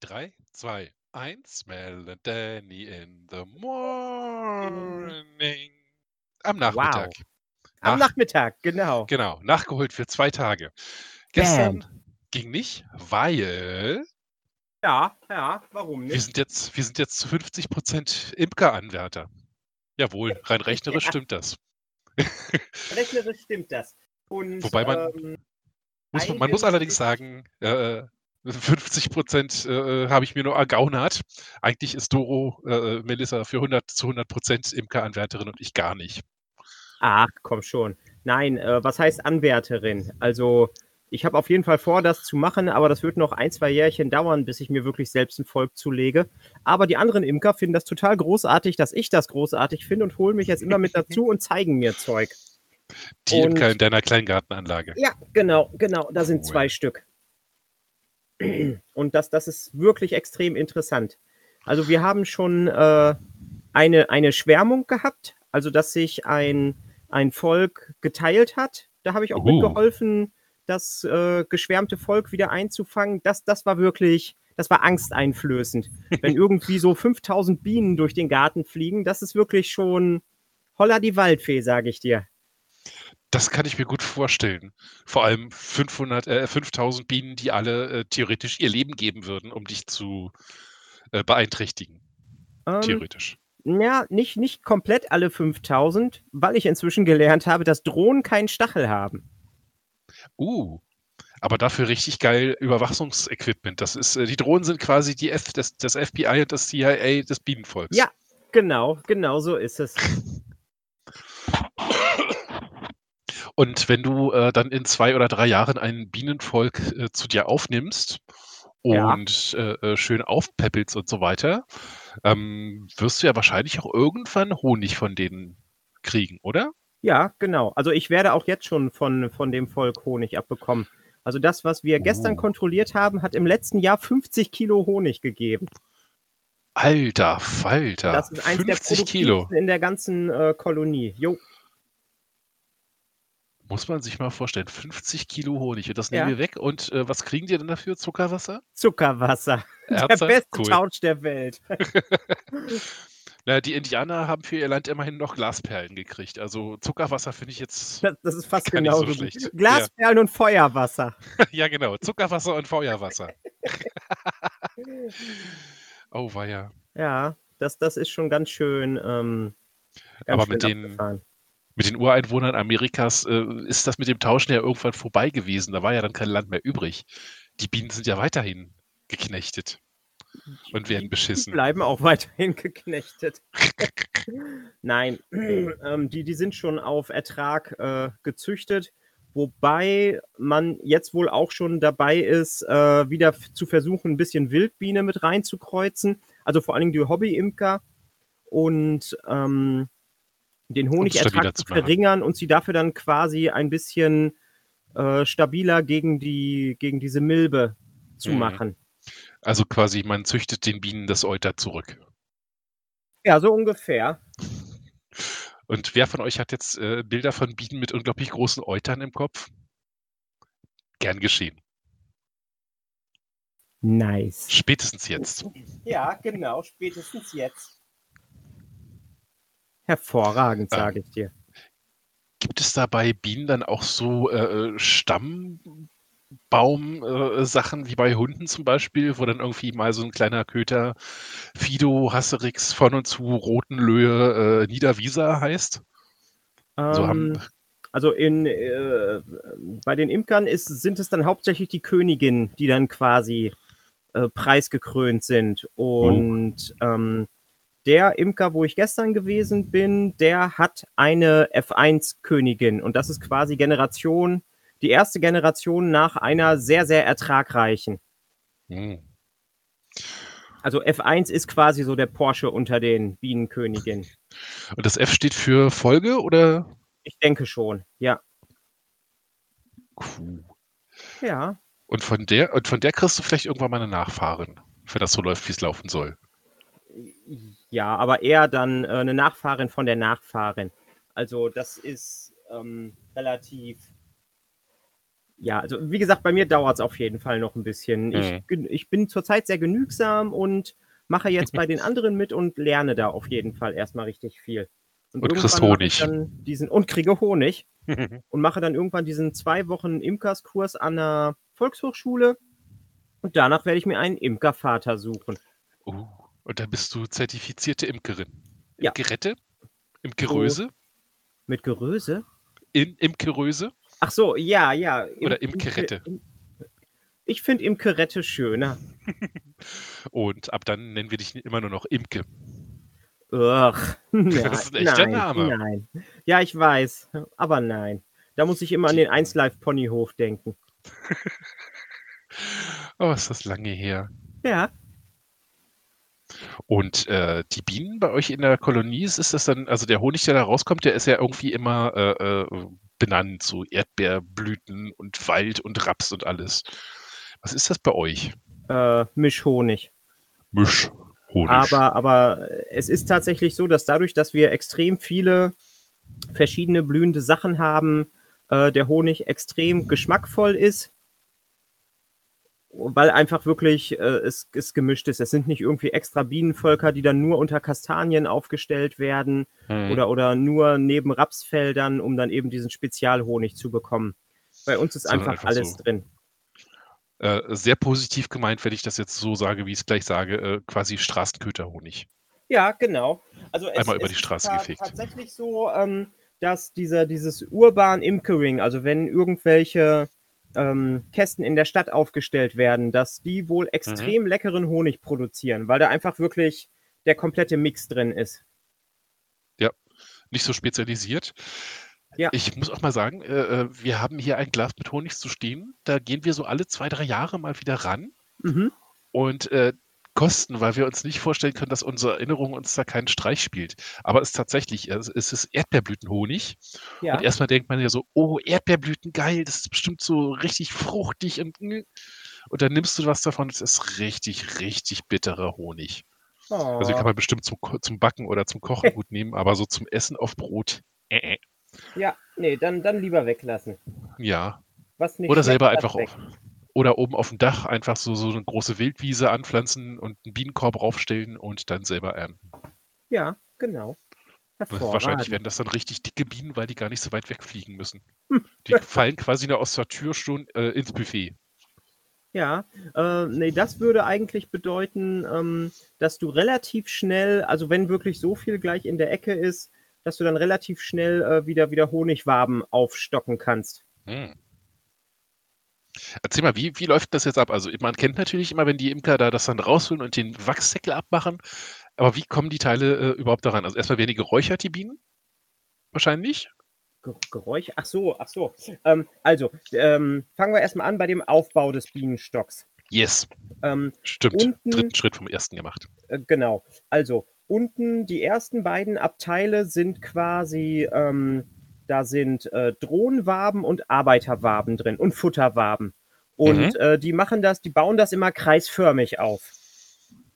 3, 2, 1. Mel and Danny in the morning. Am Nachmittag. Wow. Am Nach, Nachmittag, genau. genau, nachgeholt für zwei Tage. Gestern ging nicht, weil Ja, ja, warum wir nicht? sind jetzt, wir sind jetzt zu 50% Imker-Anwärter. Jawohl, rein rechnerisch Ja, stimmt das. rechnerisch stimmt das. Und Wobei man, ähm, muss, man muss allerdings sagen, äh, 50% äh, habe ich mir nur ergaunert. Eigentlich ist Doro, äh, Melissa für 100 zu 100% Imker-Anwärterin und ich gar nicht. ach, komm schon. Nein, äh, was heißt Anwärterin? Also, ich habe auf jeden Fall vor, das zu machen, aber das wird noch ein, zwei Jährchen dauern, bis ich mir wirklich selbst ein Volk zulege. Aber die anderen Imker finden das total großartig, dass ich das großartig finde und holen mich jetzt immer mit dazu und zeigen mir Zeug. Die Imker Und in deiner Kleingartenanlage. ja, genau, genau, da sind Cool. zwei Stück. Und das, das ist wirklich extrem interessant. Also wir haben schon äh, eine, eine Schwärmung gehabt, also dass sich ein, ein Volk geteilt hat. Da habe ich auch Uh. mitgeholfen, das äh, geschwärmte Volk wieder einzufangen. Das, das war wirklich, das war angsteinflößend. Wenn irgendwie so 5000 Bienen durch den Garten fliegen, das ist wirklich schon holla die Waldfee, sage ich dir. Das kann ich mir gut vorstellen. Vor allem 500, äh, 5000 Bienen, die alle äh, theoretisch ihr Leben geben würden, um dich zu äh, beeinträchtigen. Ähm, Theoretisch. Ja, nicht, nicht komplett alle 5000, weil ich inzwischen gelernt habe, dass Drohnen keinen Stachel haben. Uh, aber dafür richtig geil Überwachungsequipment. Das ist, äh, die Drohnen sind quasi die F, das, das FBI und das CIA des Bienenvolks. Ja, genau, genau so ist es. Und wenn du äh, dann in zwei oder drei Jahren ein Bienenvolk äh, zu dir aufnimmst Ja. und äh, äh, schön aufpäppelst und so weiter, ähm, wirst du ja wahrscheinlich auch irgendwann Honig von denen kriegen, oder? Ja, genau. Also ich werde auch jetzt schon von, von dem Volk Honig abbekommen. Also das, was wir gestern Uh. kontrolliert haben, hat im letzten Jahr 50 Kilo Honig gegeben. Alter Falter, Das ist eins der 50 Kilo. produktivsten in der ganzen äh, Kolonie. Jo, Muss man sich mal vorstellen. 50 Kilo Honig. Und das nehmen Ja. wir weg. Und äh, was kriegen die denn dafür? Zuckerwasser? Zuckerwasser. Der Ernsthaft? beste Cool. Tausch der Welt. Na, die Indianer haben für ihr Land immerhin noch Glasperlen gekriegt. Also Zuckerwasser finde ich jetzt Das, das ist fast nicht so genauso schlecht. Glasperlen und Feuerwasser. Ja, genau. Zuckerwasser und Feuerwasser. oh, weia. Ja, das, das ist schon ganz schön. Ähm, ganz Aber schön mit den- abgefahren. Mit den Ureinwohnern Amerikas äh, ist das mit dem Tauschen ja irgendwann vorbei gewesen. Da war ja dann kein Land mehr übrig. Die Bienen sind ja weiterhin geknechtet und werden Die beschissen. bleiben auch weiterhin geknechtet. Nein, ähm, die, die sind schon auf Ertrag äh, gezüchtet, wobei man jetzt wohl auch schon dabei ist, äh, wieder zu versuchen, ein bisschen Wildbiene mit reinzukreuzen. Also vor allen Dingen die Hobbyimker und ähm, den Honigertrag zu verringern und sie dafür dann quasi ein bisschen äh, stabiler gegen, die, gegen diese Milbe zu Mhm. machen. Also quasi, man züchtet den Bienen das Euter zurück. Ja, so ungefähr. Und wer von euch hat jetzt äh, Bilder von Bienen mit unglaublich großen Eutern im Kopf? Gern geschehen. Nice. Spätestens jetzt. Ja, genau, spätestens jetzt. Hervorragend, Ah. sage ich dir. Gibt es da bei Bienen dann auch so äh, Stammbaum-Sachen wie bei Hunden zum Beispiel, wo dann irgendwie mal so ein kleiner Köter Fido Hasserix von und zu Roten Löhe äh, Niederwieser heißt? So haben, Ähm, also in, äh, bei den Imkern ist, sind es dann hauptsächlich die Königinnen, die dann quasi äh, preisgekrönt sind. Und ähm, der Imker, wo ich gestern gewesen bin, der hat eine F1-Königin. Und das ist quasi Generation, die erste Generation nach einer sehr, sehr ertragreichen. Hm. Also F1 ist quasi so der Porsche unter den Bienenköniginnen. Und das F steht für Folge oder? Ich denke schon, ja. Cool. Ja, Und von der, und von der kriegst du vielleicht irgendwann mal eine Nachfahrin, wenn das so läuft, wie es laufen soll. Ja, aber eher dann äh, eine Nachfahrin von der Nachfahrin. Also das ist ähm, relativ, Ja, also wie gesagt, bei mir dauert es auf jeden Fall noch ein bisschen. Ich, Mhm. gen- ich bin zurzeit sehr genügsam und mache jetzt bei den anderen mit und lerne da auf jeden Fall erstmal richtig viel. Und kriegst mache ich Honig. Dann diesen, und kriege Honig und mache dann irgendwann diesen zwei Wochen Imkerskurs an der Volkshochschule. Und danach werde ich mir einen Imkervater suchen. Uh, und dann bist du zertifizierte Imkerin. Ja. Imkerette? Imkeröse? Mit Geröse? In Imkeröse? Ach so, ja, ja. Im- Oder Imkerette. Im- Ich finde Imkerette schöner. Und ab dann nennen wir dich immer nur noch Imke. Nein, Das ist ein echter nein, Name. Nein. Ja, ich weiß. Aber nein. Da muss ich immer an den 1 Live Ponyhof denken. Oh, ist das lange her. Ja. Und äh, die Bienen bei euch in der Kolonie, ist das dann, also der Honig, der da rauskommt, der ist ja irgendwie immer äh, äh, benannt, so Erdbeerblüten und Wald und Raps und alles. Was ist das bei euch? Äh, Mischhonig. Mischhonig. Aber, aber es ist tatsächlich so, dass dadurch, dass wir extrem viele verschiedene blühende Sachen haben, äh, der Honig extrem geschmackvoll ist. Weil einfach wirklich äh, es, es gemischt ist. Es sind nicht irgendwie extra Bienenvölker, die dann nur unter Kastanien aufgestellt werden Hm. oder, oder nur neben Rapsfeldern, um dann eben diesen Spezialhonig zu bekommen. Bei uns ist einfach, einfach alles so. drin. Äh, sehr positiv gemeint, wenn ich das jetzt so sage, wie ich es gleich sage, äh, quasi Straßenköterhonig. Ja, genau. Also es, Einmal über die ist Straße ta- gefegt. tatsächlich so, ähm, dass dieser, dieses urban Imkering, also wenn irgendwelche ähm, Kästen in der Stadt aufgestellt werden, dass die wohl Mhm. extrem leckeren Honig produzieren, weil da einfach wirklich der komplette Mix drin ist. Nicht so spezialisiert. Ja. Ich muss auch mal sagen, äh, äh, wir haben hier ein Glas mit Honig zu stehen. Da gehen wir so alle zwei, drei Jahre mal wieder ran Mhm. und äh, kosten, weil wir uns nicht vorstellen können, dass unsere Erinnerung uns da keinen Streich spielt. Aber es ist tatsächlich, es ist Erdbeerblütenhonig. Ja. Und erstmal denkt man ja so, oh, Erdbeerblüten, geil, das ist bestimmt so richtig fruchtig und und dann nimmst du was davon, es ist richtig, richtig bitterer Honig. Also den kann Oh. man bestimmt zum, zum Backen oder zum Kochen gut nehmen, aber so zum Essen auf Brot, äh, äh. Ja, nee, dann, dann lieber weglassen. ja. Was nicht Oder selber einfach auf. Oder oben auf dem Dach einfach so, so eine große Wildwiese anpflanzen und einen Bienenkorb raufstellen und dann selber ernten. Ja, genau. Wahrscheinlich werden das dann richtig dicke Bienen, weil die gar nicht so weit wegfliegen müssen. Hm. Die fallen quasi nur aus der Tür schon äh, ins Buffet. Ja, äh, nee, das würde eigentlich bedeuten, ähm, dass du relativ schnell, also wenn wirklich so viel gleich in der Ecke ist, dass du dann relativ schnell äh, wieder, wieder Honigwaben aufstocken kannst. Hm. Erzähl mal, wie, wie läuft das jetzt ab? Also man kennt natürlich immer, wenn die Imker da das dann rausholen und den Wachsdeckel abmachen, aber wie kommen die Teile äh, überhaupt daran? Also erstmal werden die geräuchert, die Bienen? Wahrscheinlich? Ge Geräusche? Ach so, ach so. Ähm, also, ähm, fangen wir erstmal an bei dem Aufbau des Bienenstocks. Yes, Ähm, stimmt. Unten- Dritten Schritt vom ersten gemacht. Äh, Genau. Also unten die ersten beiden Abteile sind quasi, ähm, da sind äh, Drohnenwaben und Arbeiterwaben drin und Futterwaben. Und Mhm. äh, die machen das, die bauen das immer kreisförmig auf.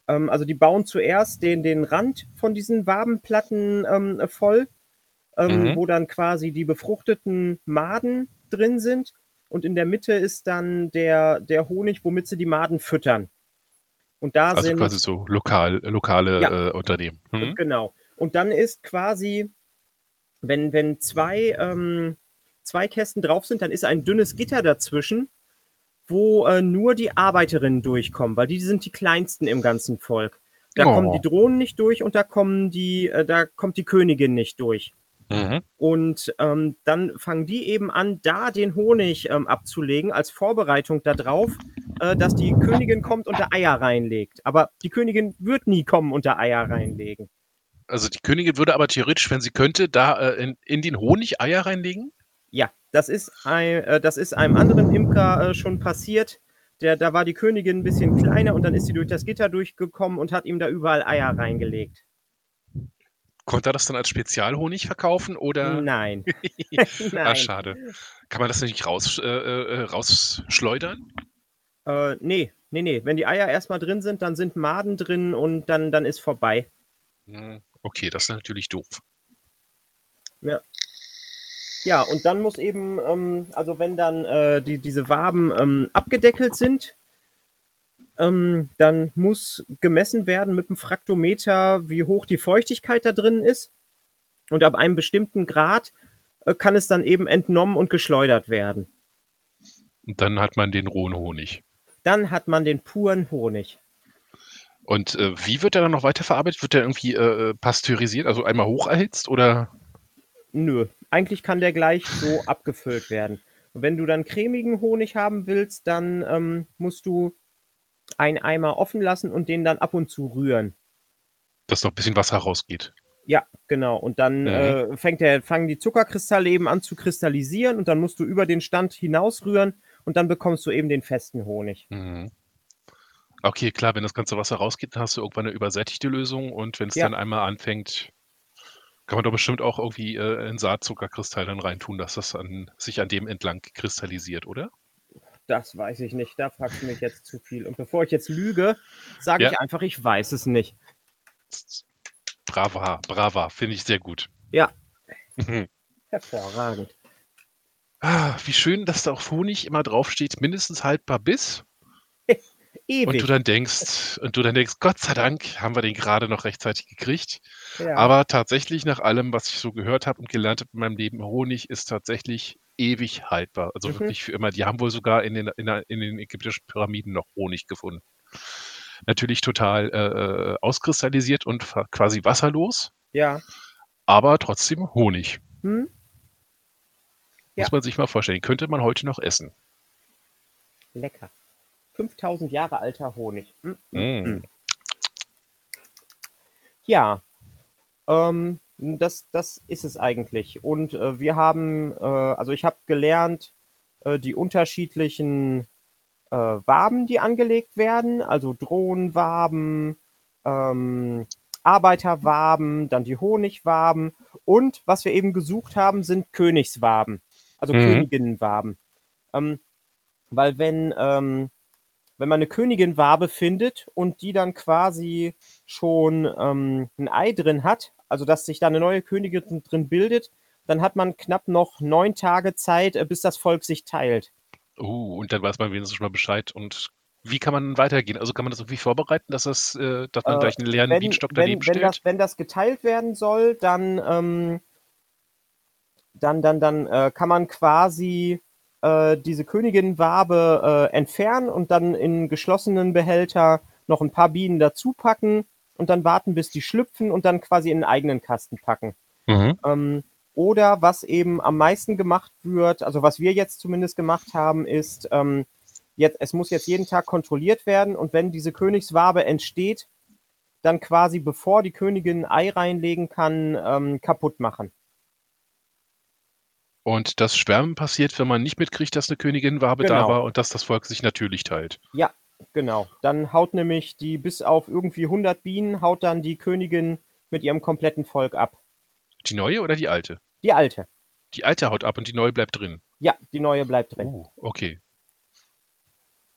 Ähm, also die bauen zuerst den, den Rand von diesen Wabenplatten ähm, voll, ähm, Mhm. wo dann quasi die befruchteten Maden drin sind. Und in der Mitte ist dann der, der Honig, womit sie die Maden füttern. Und da Also sind quasi so lokal, lokale Ja. äh, Unternehmen. Mhm. Genau. Und dann ist quasi, wenn, wenn zwei, ähm, zwei Kästen drauf sind, dann ist ein dünnes Gitter dazwischen, wo äh, nur die Arbeiterinnen durchkommen, weil die sind die kleinsten im ganzen Volk. Da Oh. kommen die Drohnen nicht durch und da kommen die, äh, da kommt die Königin nicht durch. Mhm. Und ähm, dann fangen die eben an, da den Honig ähm, abzulegen, als Vorbereitung darauf, äh, dass die Königin kommt und da Eier reinlegt. Aber die Königin wird nie kommen und da Eier reinlegen. Also die Königin würde aber theoretisch, wenn sie könnte, da äh, in, in den Honig Eier reinlegen? Ja, das ist, ein, äh, das ist einem anderen Imker äh, schon passiert. Der, da war die Königin ein bisschen kleiner und dann ist sie durch das Gitter durchgekommen und hat ihm da überall Eier reingelegt. Konnte er das dann als Spezialhonig verkaufen oder? Nein. Ah, Nein. schade. Kann man das nicht raus, äh, äh, rausschleudern? Äh, nee, nee, nee. Wenn die Eier erstmal drin sind, dann sind Maden drin und dann, dann ist vorbei. Hm, Okay, das ist natürlich doof. Ja. Ja, und dann muss eben, ähm, also wenn dann äh, die, diese Waben ähm, abgedeckelt sind, ähm, dann muss gemessen werden mit dem Fraktometer, wie hoch die Feuchtigkeit da drin ist. Und ab einem bestimmten Grad äh, kann es dann eben entnommen und geschleudert werden. Und dann hat man den rohen Honig. Dann hat man den puren Honig. Und äh, wie wird der dann noch weiterverarbeitet? Wird der irgendwie äh, pasteurisiert, also einmal hocherhitzt oder? Nö, eigentlich kann der gleich so abgefüllt werden. Und wenn du dann cremigen Honig haben willst, dann ähm, musst du einen Eimer offen lassen und den dann ab und zu rühren. Dass noch ein bisschen Wasser rausgeht. Ja, genau. Und dann Mhm. äh, fängt der, fangen die Zuckerkristalle eben an zu kristallisieren und dann musst du über den Stand hinausrühren und dann bekommst du eben den festen Honig. Mhm. Okay, klar, wenn das ganze Wasser rausgeht, dann hast du irgendwann eine übersättigte Lösung und wenn es Ja. dann einmal anfängt, kann man doch bestimmt auch irgendwie äh, einen Saatzuckerkristall dann reintun, dass das an, sich an dem entlang kristallisiert, oder? Das weiß ich nicht. Da fragst du mich jetzt zu viel. Und bevor ich jetzt lüge, sage Ja. ich einfach, ich weiß es nicht. Brava, brava, finde ich sehr gut. Ja. Mhm. Hervorragend. Ah, wie schön, dass da auf Honig immer draufsteht, mindestens haltbar bis. Ewig. Und du dann denkst, und du dann denkst, Gott sei Dank haben wir den gerade noch rechtzeitig gekriegt. ja. Aber tatsächlich nach allem, was ich so gehört habe und gelernt habe in meinem Leben, Honig ist tatsächlich ewig haltbar. Also Mhm. wirklich für immer. Die haben wohl sogar in den, in, in den ägyptischen Pyramiden noch Honig gefunden. Natürlich total äh, äh, auskristallisiert und quasi wasserlos, ja. aber trotzdem Honig. Hm? Ja. Muss man sich mal vorstellen. Könnte man heute noch essen. Lecker. 5000 Jahre alter Honig. Hm? Mm. Ja, ähm, das, das ist es eigentlich. Und äh, wir haben, äh, also ich habe gelernt, äh, die unterschiedlichen äh, Waben, die angelegt werden, also Drohnenwaben, ähm, Arbeiterwaben, dann die Honigwaben und was wir eben gesucht haben, sind Königswaben, also Mhm. Königinnenwaben. Ähm, weil wenn, ähm, wenn man eine Königinwabe findet und die dann quasi schon ähm, ein Ei drin hat, also dass sich da eine neue Königin drin bildet, dann hat man knapp noch neun Tage Zeit, äh, bis das Volk sich teilt. Uh, und dann weiß man wenigstens schon mal Bescheid. Und wie kann man weitergehen? Also kann man das irgendwie vorbereiten, dass, das, äh, dass man Äh, gleich einen leeren Wenn, Bienenstock wenn, daneben wenn, stellt? das, wenn das geteilt werden soll, dann, ähm, dann, dann, dann äh, kann man quasi äh, diese Königinwabe äh, entfernen und dann in geschlossenen Behälter noch ein paar Bienen dazu packen und dann warten, bis die schlüpfen und dann quasi in einen eigenen Kasten packen. Mhm. Ähm, oder was eben am meisten gemacht wird, also was wir jetzt zumindest gemacht haben, ist, ähm, jetzt, es muss jetzt jeden Tag kontrolliert werden und wenn diese Königswabe entsteht, dann quasi bevor die Königin ein Ei reinlegen kann, ähm, kaputt machen. Und das Schwärmen passiert, wenn man nicht mitkriegt, dass eine Königinwabe da Genau. war und dass das Volk sich natürlich teilt. Ja, genau. Dann haut nämlich die bis auf irgendwie 100 Bienen, haut dann die Königin mit ihrem kompletten Volk ab. Die neue oder die alte? Die alte. Die alte haut ab und die neue bleibt drin. Ja, die neue bleibt drin. Oh, okay.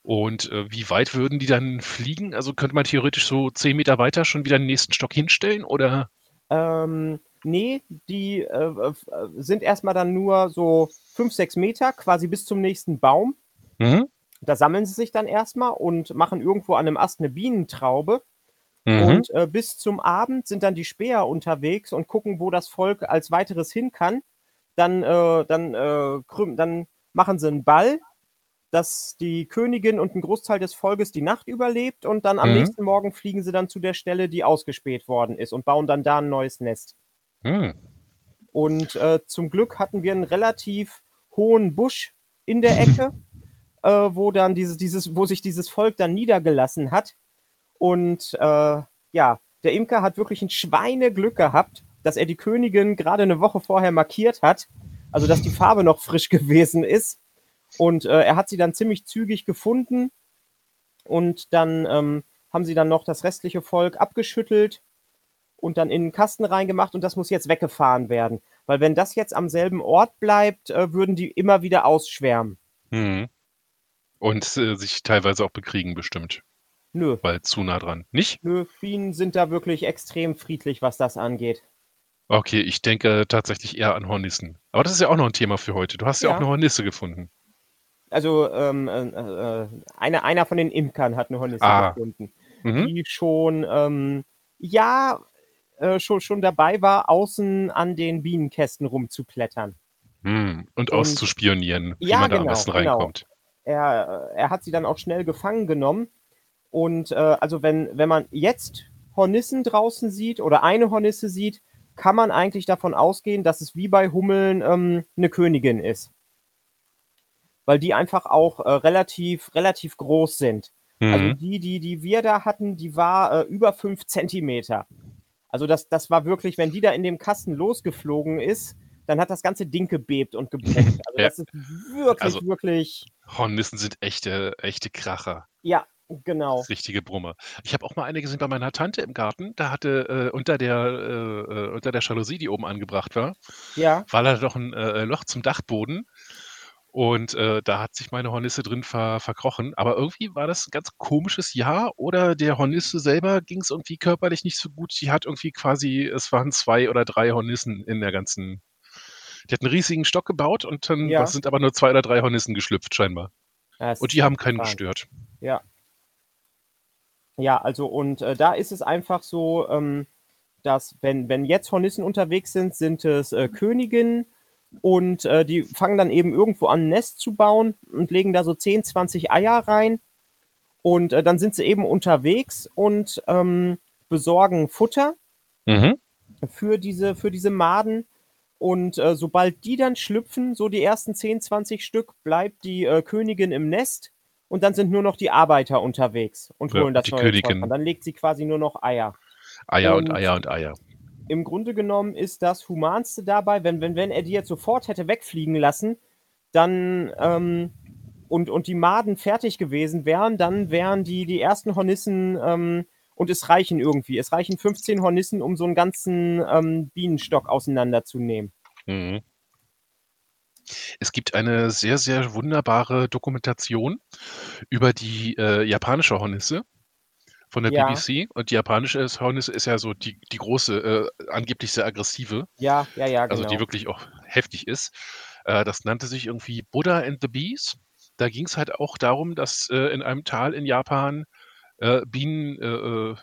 Und äh, wie weit würden die dann fliegen? Also könnte man theoretisch so 10 Meter weiter schon wieder den nächsten Stock hinstellen? Oder? Ähm, nee, die äh, äh, sind erstmal dann nur so 5, 6 Meter, quasi bis zum nächsten Baum. Mhm. Da sammeln sie sich dann erstmal und machen irgendwo an einem Ast eine Bienentraube. Mhm. Und äh, bis zum Abend sind dann die Späher unterwegs und gucken, wo das Volk als weiteres hin kann. Dann, äh, dann, äh, dann machen sie einen Ball, dass die Königin und ein Großteil des Volkes die Nacht überlebt und dann am Mhm. nächsten Morgen fliegen sie dann zu der Stelle, die ausgespäht worden ist und bauen dann da ein neues Nest. Mhm. Und äh, zum Glück hatten wir einen relativ hohen Busch in der Ecke, äh, wo dann dieses, dieses, wo sich dieses Volk dann niedergelassen hat. Und äh, ja, der Imker hat wirklich ein Schweineglück gehabt, dass er die Königin gerade eine Woche vorher markiert hat. Also dass die Farbe noch frisch gewesen ist. Und äh, er hat sie dann ziemlich zügig gefunden. Und dann ähm, haben sie dann noch das restliche Volk abgeschüttelt und dann in den Kasten reingemacht und das muss jetzt weggefahren werden. Weil wenn das jetzt am selben Ort bleibt, äh, würden die immer wieder ausschwärmen. Mhm. Und äh, sich teilweise auch bekriegen bestimmt, Nö, weil zu nah dran. Nicht? nö, Bienen sind da wirklich extrem friedlich, was das angeht. Okay, ich denke tatsächlich eher an Hornissen. Aber das ist ja auch noch 'n Thema für heute. Du hast ja auch Ja. 'ne Hornisse gefunden. Also, ähm, äh, äh, einer einer von den Imkern hat 'ne Hornisse Ah. gefunden, Mhm. die schon, ähm, ja, äh, schon schon dabei war, außen an den Bienenkästen rumzuklettern. Hm, und Und auszuspionieren, wie ja, man da am genau, besten genau. reinkommt. Er er hat sie dann auch schnell gefangen genommen und, äh, also, wenn wenn man jetzt Hornissen draußen sieht oder eine Hornisse sieht, kann man eigentlich davon ausgehen, dass es wie bei Hummeln, ähm, 'ne Königin ist. Weil die einfach auch, äh, relativ relativ groß sind. Also, Mhm. die die die wir da hatten, die war, äh, über 5 Zentimeter. Also, das das war wirklich wenn die da in dem Kasten losgeflogen ist, dann hat das ganze Ding gebebt und gebrummt. Also, Ja. das ist wirklich, Also wirklich Hornissen sind echte echte Kracher. Ja, genau. Richtige Brummer. Ich habe auch mal eine gesehen bei meiner Tante im Garten. Da hatte, äh, unter der äh, äh, unter der Jalousie, die oben angebracht war Ja. war da doch 'n, äh, äh, Loch zum Dachboden und, äh, da hat sich meine Hornisse drin ver verkrochen. Aber irgendwie war das 'n ganz komisches Jahr oder der Hornisse selber ging's irgendwie körperlich nicht so gut. Die hat irgendwie quasi es waren 2 oder 3 Hornissen in der ganzen die hat 'n riesigen Stock gebaut und dann Ja. sind aber nur 2 oder 3 Hornissen geschlüpft scheinbar. Ja, es Und die haben keinen abgefahren. gestört. Ja. Ja, also und, äh, da ist es einfach so, ähm, dass wenn wenn jetzt Hornissen unterwegs sind, sind es, äh, Königinnen und, äh, die fangen dann eben irgendwo an 'n Nest zu bauen und legen da so 10, 20 Eier rein. Und, äh, dann sind sie eben unterwegs und, ähm, besorgen Futter Mhm. für diese für diese Maden. Und, äh, sobald die dann schlüpfen, so die ersten 10, 20 Stück, bleibt die, äh, Königin im Nest und dann sind nur noch die Arbeiter unterwegs und Ja, holen das die neue Zeug. Königin. Dann legt sie quasi nur noch Eier. Eier und Und Eier und Eier. Im Grunde genommen ist das Humanste dabei, wenn wenn wenn er die jetzt sofort hätte wegfliegen lassen, dann, ähm und und die Maden fertig gewesen wären, dann wären die die ersten Hornissen, ähm und es reichen irgendwie es reichen 15 Hornissen, um so 'n ganzen, ähm, Bienenstock auseinanderzunehmen. Mhm. Es gibt eine sehr, sehr wunderbare Dokumentation über die, äh, japanische Hornisse von der Ja. BBC. Und die japanische Hornisse ist ja so die die große, äh, angeblich sehr aggressive, Ja, ja, ja, also die genau. wirklich auch heftig ist. Äh, das nannte sich irgendwie Buddha and the Bees. Da ging's halt auch darum, dass, äh, in einem Tal in Japan, äh, Bienen äh,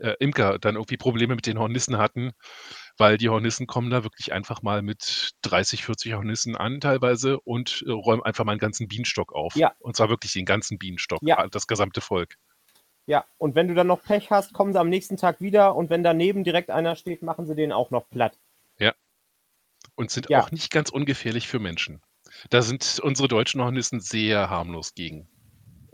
äh, Imker dann irgendwie Probleme mit den Hornissen hatten, weil die Hornissen kommen da wirklich einfach mal mit 30, 40 Hornissen an teilweise und, räumen einfach mal 'n ganzen Bienenstock auf. Ja. Und zwar wirklich den ganzen Bienenstock, Ja. das gesamte Volk. Ja, und wenn du dann noch Pech hast, kommen sie am nächsten Tag wieder und wenn daneben direkt einer steht, machen sie den auch noch platt. Ja. Und sind Ja. auch nicht ganz ungefährlich für Menschen. Da sind unsere deutschen Hornissen sehr harmlos gegen.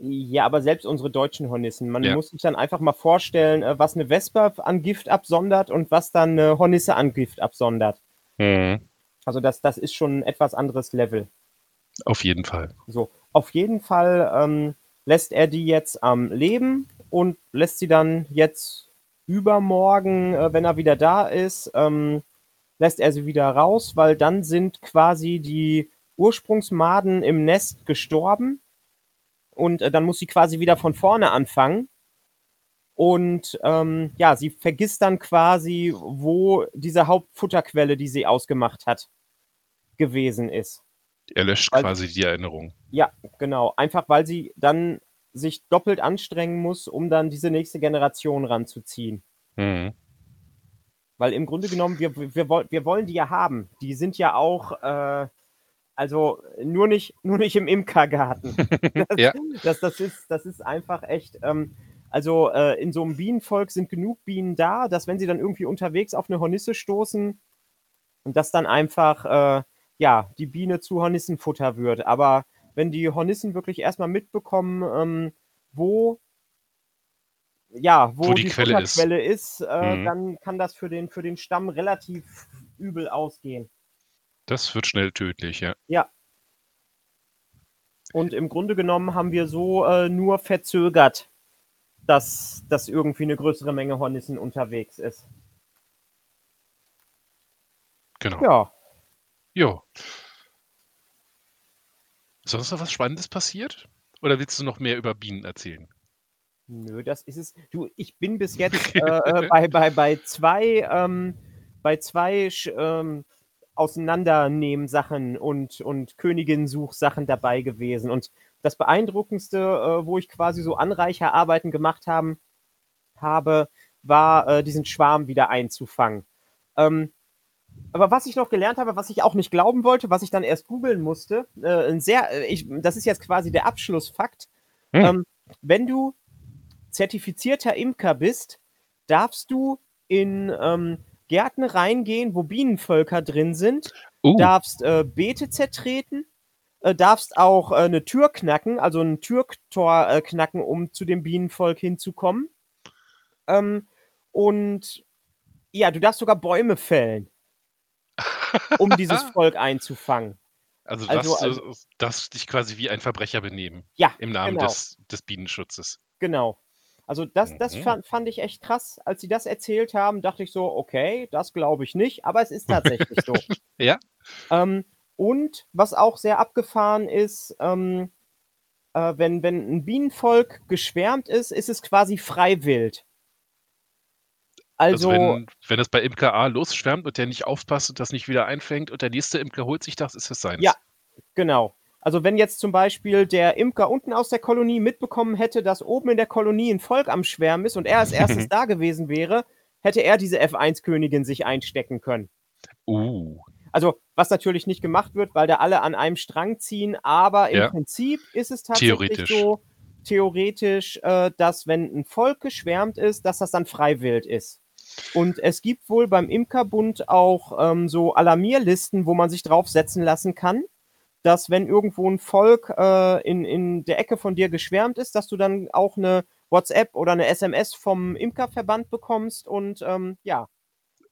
Ja, aber selbst unsere deutschen Hornissen. Man Ja. muss sich dann einfach mal vorstellen, äh, was 'ne Wespe an Gift absondert und was dann 'ne Hornisse an Gift absondert. Mhm. Also, das das ist schon 'n etwas anderes Level. Auf jeden Fall. So, auf jeden Fall, ähm, lässt er die jetzt am Leben und lässt sie dann jetzt übermorgen, äh, wenn er wieder da ist, ähm, lässt er sie wieder raus, weil dann sind quasi die Ursprungsmaden im Nest gestorben und, äh, dann muss sie quasi wieder von vorne anfangen. Und, ähm, ja, sie vergisst dann quasi, wo diese Hauptfutterquelle, die sie ausgemacht hat, gewesen ist. Er löscht Weil quasi die Erinnerung. Ja, genau. Einfach, weil sie dann sich doppelt anstrengen muss, um dann diese nächste Generation ranzuziehen. Mhm. Weil im Grunde genommen, wir wir wir wollen die ja haben. Die sind ja auch, äh also, nur nicht nur nicht im Imkergarten. Das Ja. das das ist das ist einfach echt, ähm also, äh, in so 'nem Bienenvolk sind genug Bienen da, dass wenn sie dann irgendwie unterwegs auf 'ne Hornisse stoßen dass dann einfach, äh, ja, die Biene zu Hornissenfutter wird. Aber wenn die Hornissen wirklich erst mal mitbekommen, ähm, wo ja, wo Wo die die Quelle ist. Ist, äh, Mhm. dann kann das für den für den Stamm relativ übel ausgehen. Das wird schnell tödlich, ja. Ja. Und im Grunde genommen haben wir so, äh, nur verzögert, dass dass irgendwie 'ne größere Menge Hornissen unterwegs ist. Genau. Ja. Sonst noch was Spannendes passiert? Oder willst du noch mehr über Bienen erzählen? Nö, das ist es. Du, ich bin bis jetzt, äh, äh, bei bei bei 2, ähm bei zwei ähm, Auseinandernehmen Sachen und, und Königin-Suchsachen dabei gewesen. Und das Beeindruckendste, äh, wo ich quasi so Anreicherarbeiten gemacht haben, habe, war, äh, diesen Schwarm wieder einzufangen. Ähm, aber was ich noch gelernt habe, was ich auch nicht glauben wollte, was ich dann erst googeln musste, äh, ein sehr, äh, ich, das ist jetzt quasi der Abschlussfakt. Hm. Ähm, wenn du zertifizierter Imker bist, darfst du in ähm, Gärten reingehen, wo Bienenvölker drin sind, uh. darfst äh, Beete zertreten, äh, darfst auch äh, eine Tür knacken, also ein Türtor äh, knacken, um zu dem Bienenvolk hinzukommen. Ähm, und ja, du darfst sogar Bäume fällen, um dieses Volk einzufangen. Also, also, das, also, das dich quasi wie ein Verbrecher benehmen. Ja. Im Namen genau. des, des Bienenschutzes. Genau. Also das, das mhm. fand, fand, ich echt krass. Als sie das erzählt haben, dachte ich so, okay, das glaube ich nicht, aber es ist tatsächlich so. ja. Ähm, und was auch sehr abgefahren ist, ähm, äh, wenn, wenn ein Bienenvolk geschwärmt ist, ist es quasi freiwillig. Also, also wenn, wenn es bei Imker A losschwärmt und der nicht aufpasst und das nicht wieder einfängt und der nächste Imker holt sich das, ist es sein. Ja, genau. Also wenn jetzt zum Beispiel der Imker unten aus der Kolonie mitbekommen hätte, dass oben in der Kolonie ein Volk am Schwärmen ist und er als erstes da gewesen wäre, hätte er diese F1-Königin sich einstecken können. Uh. Also, was natürlich nicht gemacht wird, weil da alle an einem Strang ziehen, aber im ja. Prinzip ist es tatsächlich so, theoretisch, äh, dass wenn ein Volk geschwärmt ist, dass das dann freiwillig ist. Und es gibt wohl beim Imkerbund auch ähm, so Alarmierlisten, wo man sich draufsetzen lassen kann, dass wenn irgendwo ein Volk äh, in, in der Ecke von dir geschwärmt ist, dass du dann auch eine WhatsApp oder eine SMS vom Imkerverband bekommst und ähm, ja,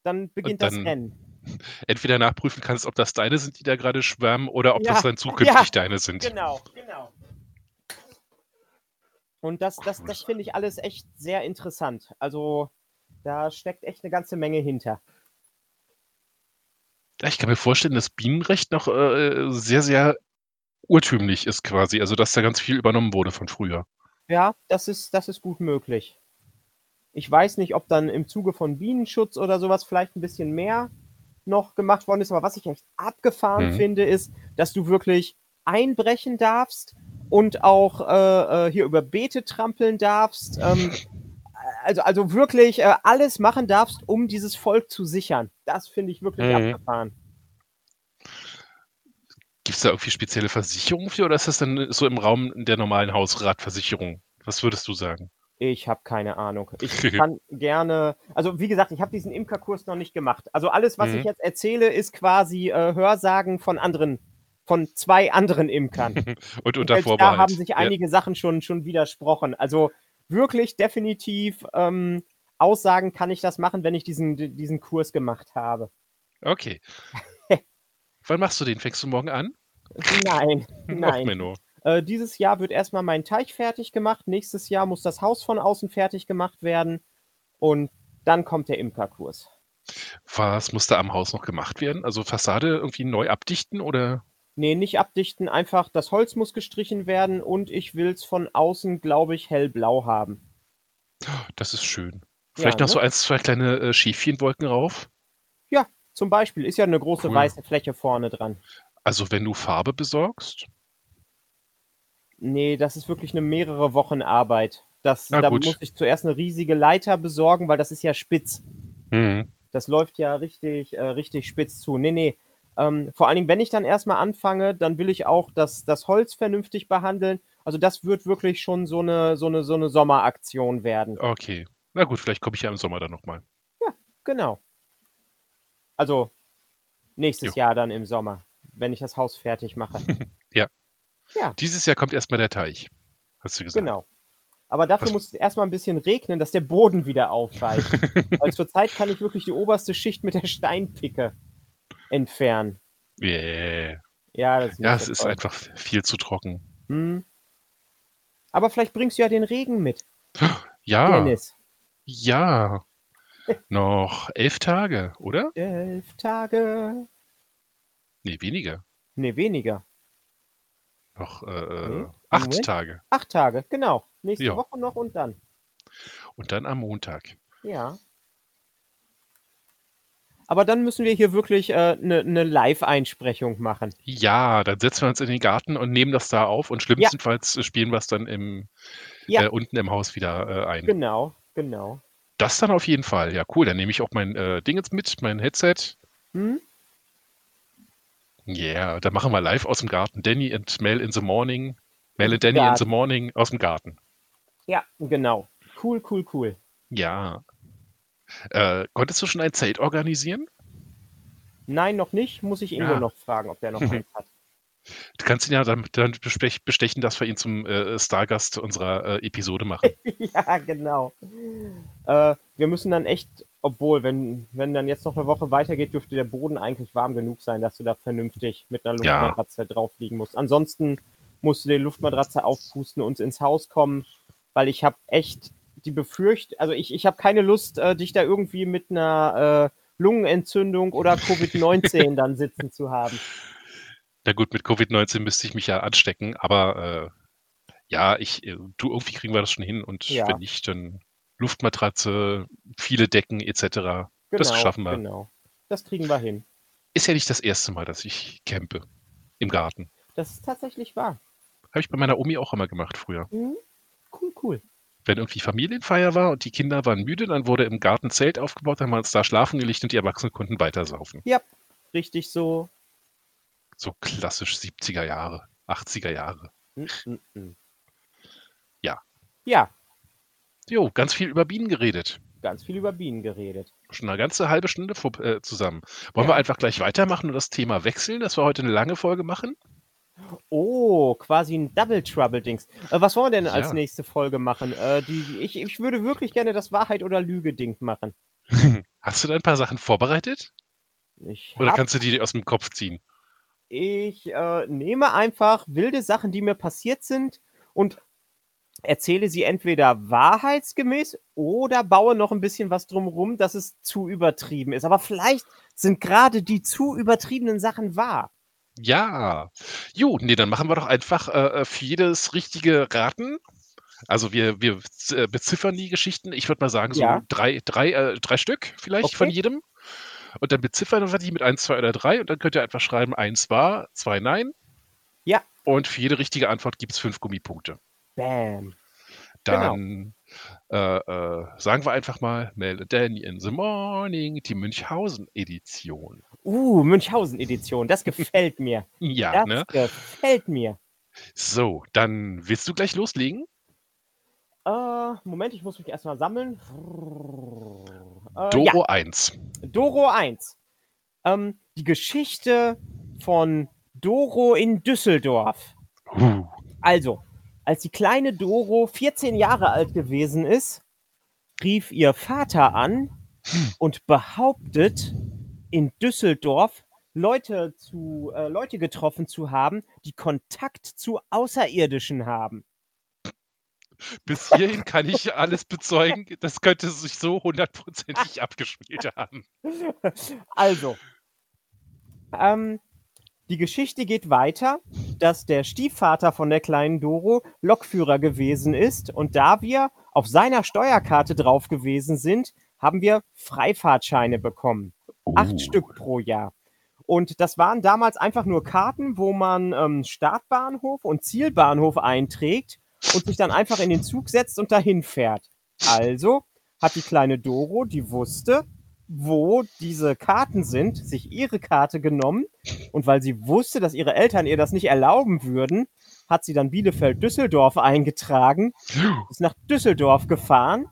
dann beginnt dann das Rennen. Entweder nachprüfen kannst, ob das deine sind, die da gerade schwärmen, oder ob ja, das dann zukünftig ja, deine sind. Genau, genau. Und das, das, das finde ich alles echt sehr interessant. Also da steckt echt eine ganze Menge hinter. Ich kann mir vorstellen, dass Bienenrecht noch äh, sehr, sehr urtümlich ist quasi. Also dass da ganz viel übernommen wurde von früher. Ja, das ist, das ist gut möglich. Ich weiß nicht, ob dann im Zuge von Bienenschutz oder sowas vielleicht ein bisschen mehr noch gemacht worden ist, aber was ich echt abgefahren mhm. finde, ist, dass du wirklich einbrechen darfst und auch äh, äh hier über Beete trampeln darfst. Ähm, also, also wirklich äh, alles machen darfst, um dieses Volk zu sichern. Das finde ich wirklich mhm. abgefahren. Gibt es da irgendwie spezielle Versicherungen für oder ist das dann so im Raum der normalen Hausratversicherung? Was würdest du sagen? Ich habe keine Ahnung. Ich kann gerne, also wie gesagt, ich habe diesen Imkerkurs noch nicht gemacht. Also alles, was mhm. ich jetzt erzähle, ist quasi äh, Hörsagen von anderen, von zwei anderen Imkern. Und unter Und Vorbehalt. Da haben sich einige ja. Sachen schon, schon widersprochen. Also wirklich definitiv ähm, Aussagen kann ich das machen, wenn ich diesen, diesen Kurs gemacht habe. Okay. Wann machst du den? Fängst du morgen an? Nein, nein. Äh, dieses Jahr wird erstmal mein Teich fertig gemacht. Nächstes Jahr muss das Haus von außen fertig gemacht werden. Und dann kommt der Imkerkurs. Was muss da am Haus noch gemacht werden? Also Fassade irgendwie neu abdichten oder? Nee, nicht abdichten, einfach das Holz muss gestrichen werden und ich will es von außen, glaube ich, hellblau haben. Das ist schön. Vielleicht ja, noch ne? so ein, zwei kleine äh, Schäfchenwolken rauf? Ja, zum Beispiel. Ist ja eine große cool. weiße Fläche vorne dran. Also wenn du Farbe besorgst? Nee, das ist wirklich eine mehrere Wochen Arbeit. Das, da gut. muss ich zuerst eine riesige Leiter besorgen, weil das ist ja spitz. Mhm. Das läuft ja richtig, äh, richtig spitz zu. Nee, nee, ähm, vor allen Dingen, wenn ich dann erstmal anfange, dann will ich auch das, das Holz vernünftig behandeln. Also das wird wirklich schon so eine, so eine, so eine Sommeraktion werden. Okay. Na gut, vielleicht komme ich ja im Sommer dann nochmal. Ja, genau. Also nächstes jo. Jahr dann im Sommer, wenn ich das Haus fertig mache. ja. ja. Dieses Jahr kommt erstmal der Teich, hast du gesagt. Genau. Aber dafür Was? muss es erstmal ein bisschen regnen, dass der Boden wieder aufweicht. Weil zurzeit kann ich wirklich die oberste Schicht mit der Steinpicke entfernen. Yeah. Ja, das ist, ja, es ist einfach viel zu trocken. Hm. Aber vielleicht bringst du ja den Regen mit. Ja. Dennis. Ja. Noch elf Tage, oder? Elf Tage. Nee, weniger. Nee, weniger. Noch äh, nee. acht Moment. Tage. Acht Tage, genau. Nächste ja. Woche noch und dann. Und dann am Montag. Ja. Aber dann müssen wir hier wirklich eine äh, ne, ne Live-Einsprechung machen. Ja, dann setzen wir uns in den Garten und nehmen das da auf und schlimmstenfalls ja. spielen wir es dann im, ja. äh, unten im Haus wieder äh, ein. Genau, genau. Das dann auf jeden Fall. Ja, cool. Dann nehme ich auch mein äh, Ding jetzt mit, mein Headset. Hm? Yeah, dann machen wir live aus dem Garten. Danny and Mel in the Morning. Mel and Danny in the Morning aus dem Garten. Ja, genau. Cool, cool, cool. Ja. Äh, konntest du schon ein Zelt organisieren? Nein, noch nicht. Muss ich Ingo ja. noch fragen, ob der noch eins hat. Du kannst ihn ja dann, dann bestechen, dass wir ihn zum äh, Stargast unserer äh, Episode machen. ja, genau. Äh, wir müssen dann echt, obwohl, wenn, wenn dann jetzt noch eine Woche weitergeht, dürfte der Boden eigentlich warm genug sein, dass du da vernünftig mit einer Luftmatratze ja. drauf liegen musst. Ansonsten musst du die Luftmatratze aufpusten und ins Haus kommen, weil ich habe echt die Befürchtung, also ich, ich habe keine Lust, äh, dich da irgendwie mit einer äh, Lungenentzündung oder Covid-19 dann sitzen zu haben. Na gut, mit Covid-19 müsste ich mich ja anstecken, aber äh, ja, ich, äh, du, irgendwie kriegen wir das schon hin und ja. wenn nicht, dann Luftmatratze, viele Decken etc. Genau, das schaffen wir. Genau, das kriegen wir hin. Ist ja nicht das erste Mal, dass ich campe im Garten. Das ist tatsächlich wahr. Habe ich bei meiner Omi auch immer gemacht früher. Mhm. Cool, cool. Wenn irgendwie Familienfeier war und die Kinder waren müde, dann wurde im Garten Zelt aufgebaut, dann haben wir uns da schlafen gelegt und die Erwachsenen konnten weitersaufen. Ja, richtig so so klassisch 70er Jahre, 80er Jahre. Mm, mm, mm. Ja. Ja. Jo, ganz viel über Bienen geredet. Ganz viel über Bienen geredet. Schon eine ganze halbe Stunde vor, äh, zusammen. Wollen ja. wir einfach gleich weitermachen und das Thema wechseln, dass wir heute eine lange Folge machen? Oh, quasi ein Double Trouble-Dings. Äh, was wollen wir denn ja. als nächste Folge machen? Äh, die, ich, ich würde wirklich gerne das Wahrheit- oder Lüge-Ding machen. Hast du da ein paar Sachen vorbereitet? Ich oder kannst du die aus dem Kopf ziehen? Ich äh, nehme einfach wilde Sachen, die mir passiert sind und erzähle sie entweder wahrheitsgemäß oder baue noch ein bisschen was drumherum, dass es zu übertrieben ist. Aber vielleicht sind gerade die zu übertriebenen Sachen wahr. Ja. Jo, nee, dann machen wir doch einfach äh, äh für jedes richtige Raten. Also wir, wir äh, beziffern die Geschichten. Ich würde mal sagen, so ja. drei, drei, äh, drei Stück vielleicht okay. von jedem und dann beziffern wir die mit 1, 2 oder 3 und dann könnt ihr einfach schreiben, 1 war, 2 nein. Ja. Und für jede richtige Antwort gibt es 5 Gummipunkte. Bam. Dann genau. äh, äh, sagen wir einfach mal, melde Danny in the Morning, die Münchhausen-Edition. Uh, Münchhausen-Edition, das gefällt mir. ja, das ne? gefällt mir. So, dann willst du gleich loslegen? Äh, Moment, ich muss mich erstmal sammeln. Äh, Doro ja. 1. Doro 1. Ähm, die Geschichte von Doro in Düsseldorf. Uh. Also, als die kleine Doro 14 Jahre alt gewesen ist, rief ihr Vater an hm. und behauptet, in Düsseldorf Leute, zu, äh, Leute getroffen zu haben, die Kontakt zu Außerirdischen haben. Bis hierhin kann ich alles bezeugen. Das könnte sich so hundertprozentig abgespielt haben. Also, ähm, die Geschichte geht weiter, dass der Stiefvater von der kleinen Doro Lokführer gewesen ist und da wir auf seiner Steuerkarte drauf gewesen sind, haben wir Freifahrtscheine bekommen. Uh. Acht Stück pro Jahr. Und das waren damals einfach nur Karten, wo man ähm, Startbahnhof und Zielbahnhof einträgt und sich dann einfach in den Zug setzt und dahin fährt. Also hat die kleine Doro, die wusste, wo diese Karten sind, sich ihre Karte genommen und weil sie wusste, dass ihre Eltern ihr das nicht erlauben würden, hat sie dann Bielefeld-Düsseldorf eingetragen, ist nach Düsseldorf gefahren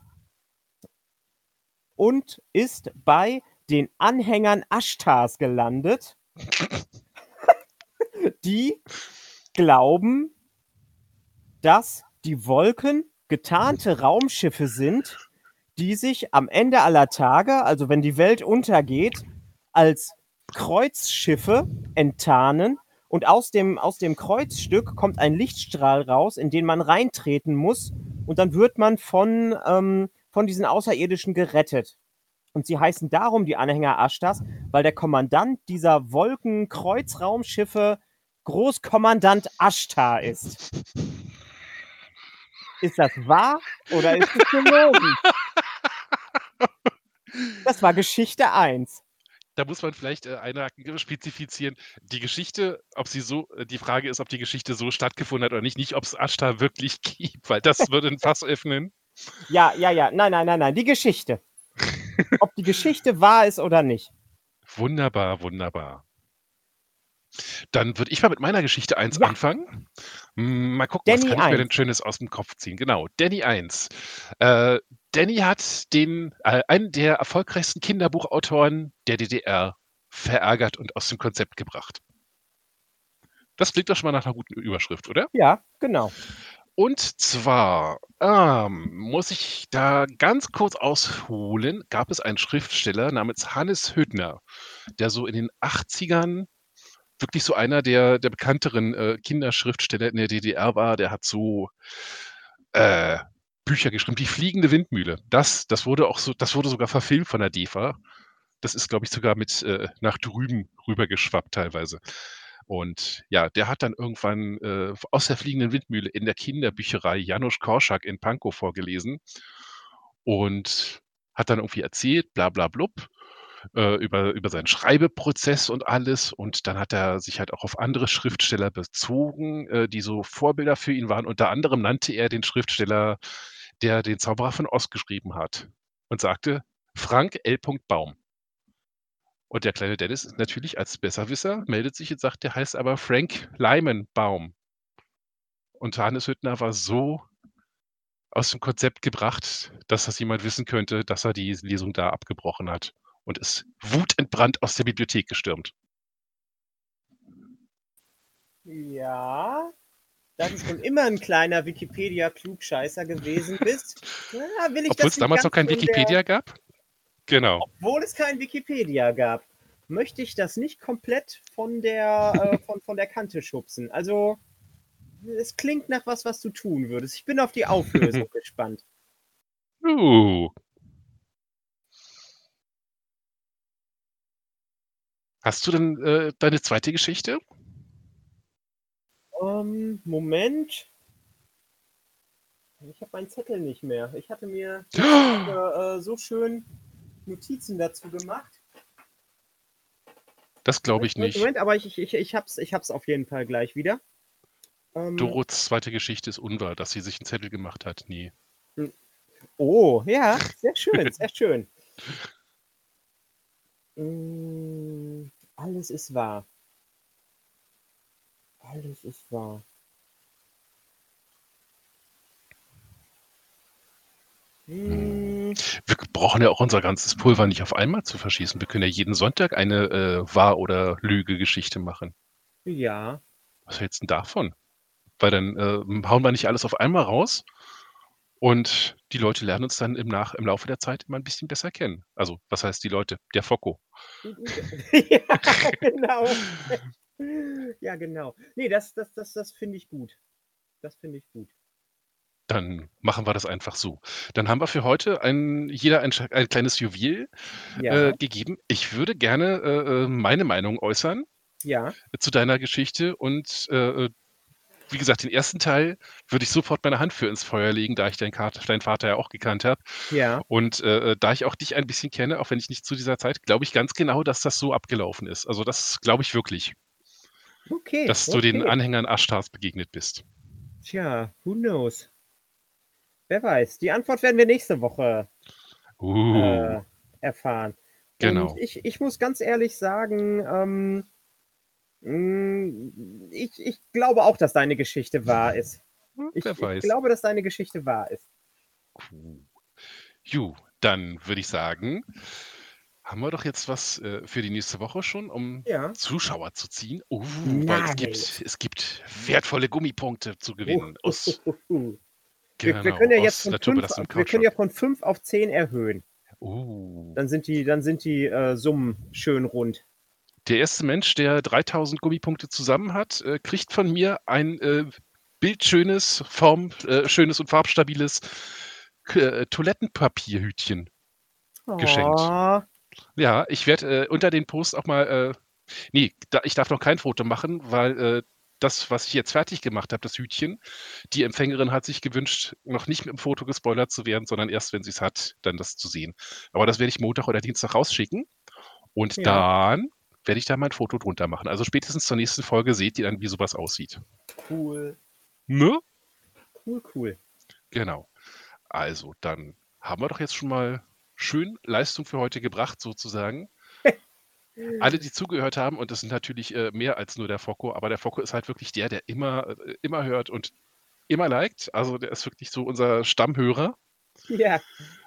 und ist bei den Anhängern Ashtars gelandet, die glauben, dass die Wolken getarnte Raumschiffe sind, die sich am Ende aller Tage, also wenn die Welt untergeht, als Kreuzschiffe enttarnen und aus dem, aus dem Kreuzstück kommt ein Lichtstrahl raus, in den man reintreten muss und dann wird man von, ähm, von diesen Außerirdischen gerettet. Und sie heißen darum die Anhänger Ashtas, weil der Kommandant dieser Wolkenkreuzraumschiffe Großkommandant Ashtar ist. Ist das wahr oder ist es gelogen? das war Geschichte 1. da muss man vielleicht, äh, einhaken, spezifizieren. Die Geschichte, ob sie so äh, die Frage ist, ob die Geschichte so stattgefunden hat oder nicht, nicht ob's Ashtar wirklich gibt, weil das würde 'n Fass öffnen. Ja, ja, ja. Nein, nein, nein, nein, die Geschichte. Ob die Geschichte wahr ist oder nicht. Wunderbar, wunderbar. Dann würde ich mal mit meiner Geschichte 1 Ja. anfangen. Hm, mal gucken, was Danny kann ich mir 1. denn Schönes aus'm Kopf ziehen? Genau, Danny 1. Äh, Danny hat den äh, einen der erfolgreichsten Kinderbuchautoren der DDR verärgert und aus dem Konzept gebracht. Das klingt doch schon mal nach 'ner guten Überschrift, oder? Ja, genau. Und zwar, ähm, muss ich da ganz kurz ausholen, gab es einen Schriftsteller namens Hannes Hüttner, der so in den 80ern wirklich so einer der der bekannteren, äh, Kinderschriftsteller in der DDR war. Der hat so, äh, Bücher geschrieben. Die fliegende Windmühle. Das das wurde auch so das wurde sogar verfilmt von der DEFA. Das ist, glaube ich, sogar mit, äh, nach drüben rübergeschwappt teilweise. Und ja, der hat dann irgendwann, äh, aus der fliegenden Windmühle in der Kinderbücherei Janusz Korczak in Pankow vorgelesen und hat dann irgendwie erzählt, bla bla blub, äh, über über seinen Schreibeprozess und alles. Und dann hat er sich halt auch auf andere Schriftsteller bezogen, äh, die so Vorbilder für ihn waren. Unter anderem nannte er den Schriftsteller, der den Zauberer von Oz geschrieben hat und sagte: „Frank L. Baum.“ Und der kleine Dennis natürlich als Besserwisser meldet sich und sagt, der heißt aber Frank Lyman Baum. Und Hannes Hüttner war so aus dem Konzept gebracht, dass das jemand wissen könnte, dass er die Lesung da abgebrochen hat und ist wutentbrannt aus der Bibliothek gestürmt. Ja, da du schon immer 'n kleiner Wikipedia-Klugscheißer gewesen bist, ja, will ich Obwohl's nicht damals noch kein Wikipedia gab? Genau. Obwohl es kein Wikipedia gab, möchte ich das nicht komplett von der äh, von von der Kante schubsen. Also, es klingt nach was, was du tun würdest. Ich bin auf die Auflösung gespannt. Uh. Hast du denn, äh, deine 2. Geschichte? Ähm, Moment. Ich habe meinen Zettel nicht mehr. Ich hatte mir äh, äh, so schön Notizen dazu gemacht. Das glaube ich Moment, nicht. Moment, aber ich ich ich habe es ich habe es auf jeden Fall gleich wieder. Ähm Doroths 2. Geschichte ist unwahr, dass sie sich 'n Zettel gemacht hat. Ne. Hm. Oh, ja, sehr schön, sehr schön. Hm, alles ist wahr. Alles ist wahr. Hm. Wir brauchen ja auch unser ganzes Pulver nicht auf einmal zu verschießen. Wir können ja jeden Sonntag eine, äh, Wahr oder Lüge-Geschichte machen. Ja. Was hältst 'n davon? Weil dann, äh, hauen wir nicht alles auf einmal raus und die Leute lernen uns dann im nach im Laufe der Zeit immer 'n bisschen besser kennen. Also, was heißt die Leute? Der Focko. Ja, genau. Ja, genau. Ne, das das das das finde ich gut. Das finde ich gut. Dann machen wir das einfach so. Dann haben wir für heute ein jeder ein ein kleines Juwel, Ja. äh, gegeben. Ich würde gerne, äh, äh, meine Meinung äußern Ja. zu deiner Geschichte und, äh, äh, wie gesagt, den 1. Teil würde ich sofort meine Hand für ins Feuer legen, da ich deinen deinen Vater ja auch gekannt habe. Ja. Und, äh, äh, da ich auch dich ein bisschen kenne, auch wenn ich nicht zu dieser Zeit glaube ich ganz genau, dass das so abgelaufen ist. Also, das glaube ich wirklich. Okay, Dass du den okay. Anhängern Ashtars begegnet bist. Tja, who knows? Wer weiß. Die Antwort werden wir nächste Woche, Uh. äh, erfahren. Genau. Und ich ich muss ganz ehrlich sagen, ähm, hm, ich ich glaube auch, dass deine Geschichte wahr ist. Hm, Ich ich glaube, dass deine Geschichte wahr ist. Cool. Jo, dann würde ich sagen, haben wir doch jetzt was, äh, für die nächste Woche schon, um Ja. Zuschauer zu ziehen. Weil es gibt es gibt wertvolle Gummipunkte zu gewinnen aus Wir genau, wir können ja jetzt von 5 naturbelassenem wir können ja von 5 auf 10 erhöhen. Uh. Dann sind die dann sind die, äh, Summen schön rund. Der erste Mensch, der 3.000 Gummipunkte zusammen hat, äh, kriegt von mir ein, äh, bildschönes, form äh, schönes und farbstabiles äh, Toilettenpapierhütchen geschenkt. Oh. Ja, ich werde, äh, unter den Post auch mal, äh ne, da ich darf noch kein Foto machen, weil, das, was ich jetzt fertig gemacht habe, das Hütchen die Empfängerin hat sich gewünscht, noch nicht mit'm Foto gespoilert zu werden, sondern erst, wenn sie's hat, dann das zu sehen. Aber das werde ich Montag oder Dienstag rausschicken Und Ja. dann werde ich da mal ein Foto drunter machen. Also spätestens zur nächsten Folge seht ihr dann, wie sowas aussieht. Cool. Ne? Cool, cool. Genau. Also, dann haben wir doch jetzt schon mal schön Leistung für heute gebracht, sozusagen. Alle, die zugehört haben, und das sind natürlich äh, mehr als nur der Focko, aber der Focko ist halt wirklich der, der immer, äh, immer hört und immer liked. Also der ist wirklich so unser Stammhörer, Ja.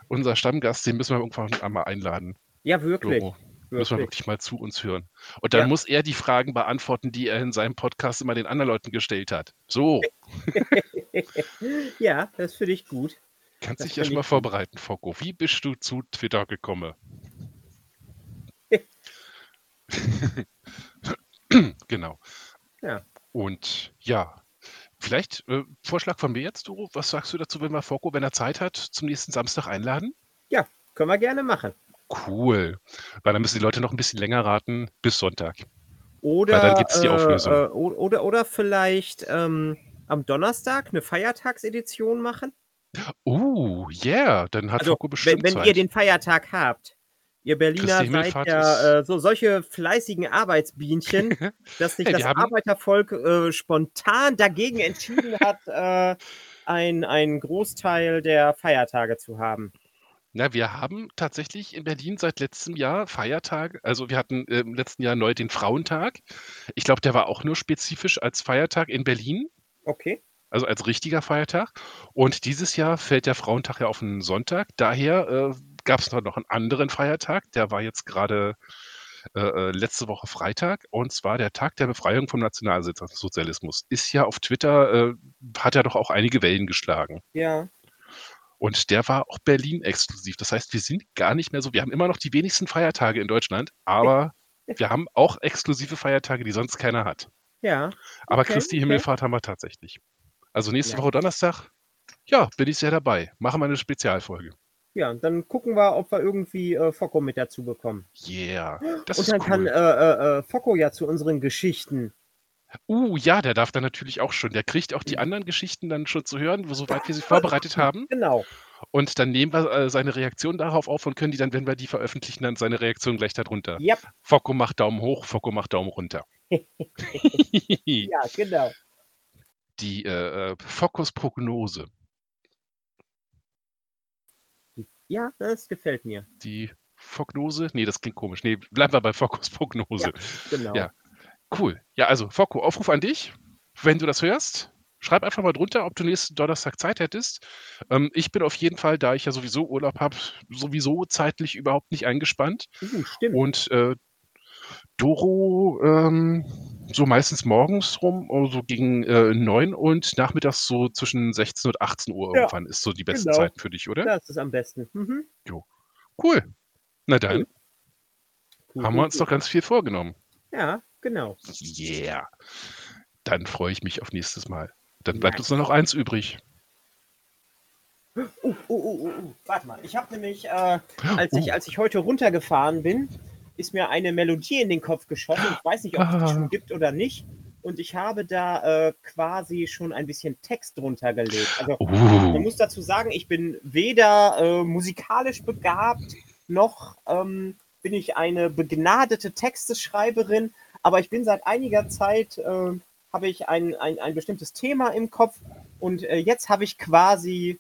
unser Stammgast, den müssen wir irgendwann einmal einladen. Ja, wirklich. Doro. Müssen wir wirklich. mal zu uns hören. Und dann Ja. muss er die Fragen beantworten, die er in seinem Podcast immer den anderen Leuten gestellt hat. So, Ja, das finde ich gut. kannst dich ja schon mal gut. vorbereiten, Focko. Wie bist du zu Twitter gekommen? genau. Ja. Und ja, vielleicht äh, Vorschlag von mir jetzt, Doro. Was sagst du dazu, wenn wir Focko, wenn er Zeit hat, zum nächsten Samstag einladen? Können wir gerne machen. Cool. Weil dann müssen die Leute noch ein bisschen länger raten bis Sonntag. Oder, dann gibt's die Auflösung. Äh, oder, oder vielleicht ähm, am Donnerstag eine Feiertagsedition machen. Oh, yeah, dann hat Also, wenn, bestimmt wenn Zeit. ihr den Feiertag habt. Ihr Berliner seid ja äh, so solche fleißigen Arbeitsbienchen, dass sich Hey, das haben- Arbeitervolk äh, spontan dagegen entschieden hat, äh, ein, einen Großteil der Feiertage zu haben. Na, wir haben tatsächlich in Berlin seit letztem Jahr Feiertage. Also wir hatten äh, im letzten Jahr neu den Frauentag. Ich glaube, der war auch nur spezifisch als Feiertag in Berlin, Okay. also als richtiger Feiertag. Und dieses Jahr fällt der Frauentag ja auf einen Sonntag. Daher äh, gab es noch einen anderen Feiertag. Der war jetzt gerade äh, äh, letzte Woche Freitag. Und zwar der Tag der Befreiung vom Nationalsozialismus. Ist ja auf Twitter, äh, hat ja doch auch einige Wellen geschlagen. Ja. Und der war auch Berlin exklusiv. Das heißt, wir sind gar nicht mehr so. Wir haben immer noch die wenigsten Feiertage in Deutschland, aber wir haben auch exklusive Feiertage, die sonst keiner hat. Ja. Aber Okay, Christi okay. Himmelfahrt haben wir tatsächlich. Also nächste Ja. Woche Donnerstag, ja, bin ich sehr dabei. Machen wir eine Spezialfolge. Ja, dann gucken wir, ob wir irgendwie äh, Focko mit dazu bekommen. Yeah, das Und ist dann cool. kann äh, äh, äh, Focko ja zu unseren Geschichten. uh, ja, der darf dann natürlich auch schon. Der kriegt auch die anderen Geschichten dann schon zu hören, soweit wir sie vorbereitet haben. Genau. Und dann nehmen wir äh, seine Reaktion darauf auf und können die dann, wenn wir die veröffentlichen, dann seine Reaktion gleich darunter. Yep. Focko macht Daumen hoch, Focko macht Daumen runter. Ja, genau. Die äh, äh, Ja, das gefällt mir. Die Fognose? Nee, das klingt komisch. Nee, bleiben wir bei Fokus-Prognose. Genau. Ja. Cool. Ja, also Focko, Aufruf an dich. Wenn du das hörst, schreib einfach mal drunter, ob du nächsten Donnerstag Zeit hättest. Ähm, ich bin auf jeden Fall, da ich ja sowieso Urlaub habe, sowieso zeitlich überhaupt nicht eingespannt. Uh, stimmt. Und äh, Doro ähm, so meistens morgens rum, also gegen äh, 9 und nachmittags so zwischen 16 und 18 Uhr Ja, irgendwann ist so die beste genau. Zeit für dich, oder? Das ist am besten. Mhm. Cool. Na dann. Cool, haben wir uns doch ganz viel vorgenommen. Ja, genau. Yeah. Dann freue ich mich auf nächstes Mal. Dann bleibt Nice. uns nur noch eins übrig. Uh, uh, uh, uh, uh. Warte mal, ich habe nämlich, äh, als, ich, als ich heute runtergefahren bin, ist mir eine Melodie in den Kopf geschossen. Ich weiß nicht, ob es die Ah. schon gibt oder nicht. Und ich habe da äh, quasi schon ein bisschen Text drunter gelegt. Also Man Uh. muss dazu sagen, ich bin weder äh, musikalisch begabt, noch ähm, bin ich eine begnadete Texteschreiberin, aber ich bin seit einiger Zeit, äh, habe ich ein, ein, ein bestimmtes Thema im Kopf und äh, jetzt habe ich quasi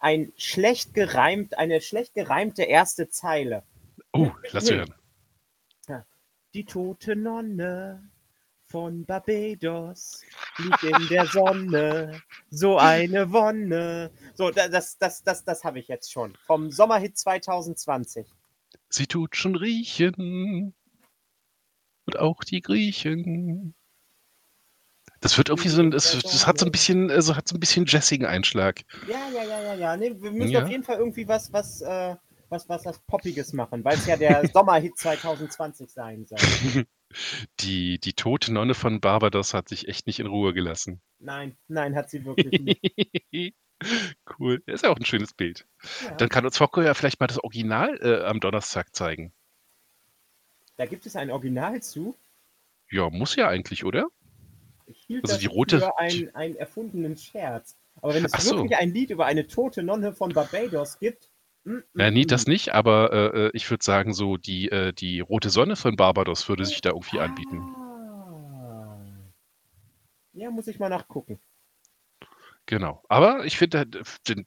ein schlecht gereimt, eine schlecht gereimte erste Zeile. Oh, lass hören. Die tote Nonne von Barbados liegt in der Sonne, so eine Wonne. So, da- das, das, das, das habe ich jetzt schon. Vom Sommerhit 2020. Sie tut schon riechen. Und auch die Griechen. Das wird irgendwie so ein, das, das hat so ein bisschen, also hat so ein bisschen jazzigen Einschlag. Ja, ja, ja, ja, ja. Nee, wir müssen Ja. auf jeden Fall irgendwie was, was, äh, was, was, was Poppiges machen, weil es ja der Sommerhit 2020 sein soll. Die, die tote Nonne von Barbados hat sich echt nicht in Ruhe gelassen. Nein, nein, hat sie wirklich nicht. cool. Ist ja auch ein schönes Bild. Ja. Dann kann uns Focko ja vielleicht mal das Original äh, am Donnerstag zeigen. Da gibt es ein Original zu. Ja, muss ja eigentlich, oder? Ich hielt Also das die rote- für einen, einen erfundenen Scherz. Aber wenn es Ach so. wirklich ein Lied über eine tote Nonne von Barbados gibt, Ja, mm, ne, das nicht, aber, äh, äh, ich würde sagen, so die äh, die Rote Sonne von Barbados würde sich da irgendwie anbieten. Ah. Ja, muss ich mal nachgucken. Genau. Aber ich finde den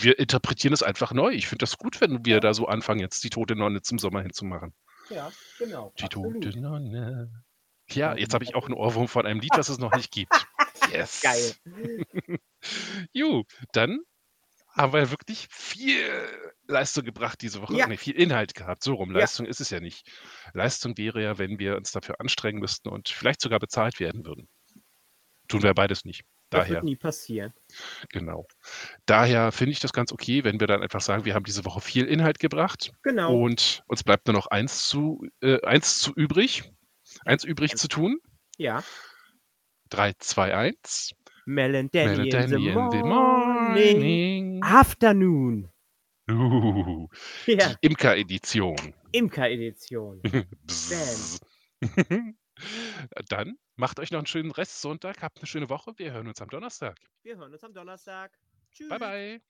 wir interpretieren es einfach neu. Ich finde das gut, wenn wir Ja. da so anfangen, jetzt die Tote Nonne zum Sommer hinzumachen. Ja, genau, Die absolut. tote Nonne. Ja, jetzt habe ich auch 'n Ohrwurm von einem Lied, das es noch nicht gibt. Yes. Geil. Jo, dann haben wir wirklich viel Leistung gebracht diese Woche. Ja. Ne, viel Inhalt gehabt, so rum. Ja. Leistung ist es ja nicht. Leistung wäre ja, wenn wir uns dafür anstrengen müssten und vielleicht sogar bezahlt werden würden. Tun wir beides nicht. Das Daher wird nie passieren. genau. Daher finde ich das ganz okay, wenn wir dann einfach sagen, wir haben diese Woche viel Inhalt gebracht Genau. und uns bleibt nur noch eins zu äh, eins zu übrig eins übrig zu tun. Ja. 3, 2, 1. Melon Danny in the in the morning. Afternoon. Uh, Ja, die Imker-Edition. Imker-Edition. Dann macht euch noch einen schönen Restsonntag, habt eine schöne Woche. Wir hören uns am Donnerstag. Wir hören uns am Donnerstag. Tschüss. Bye, bye.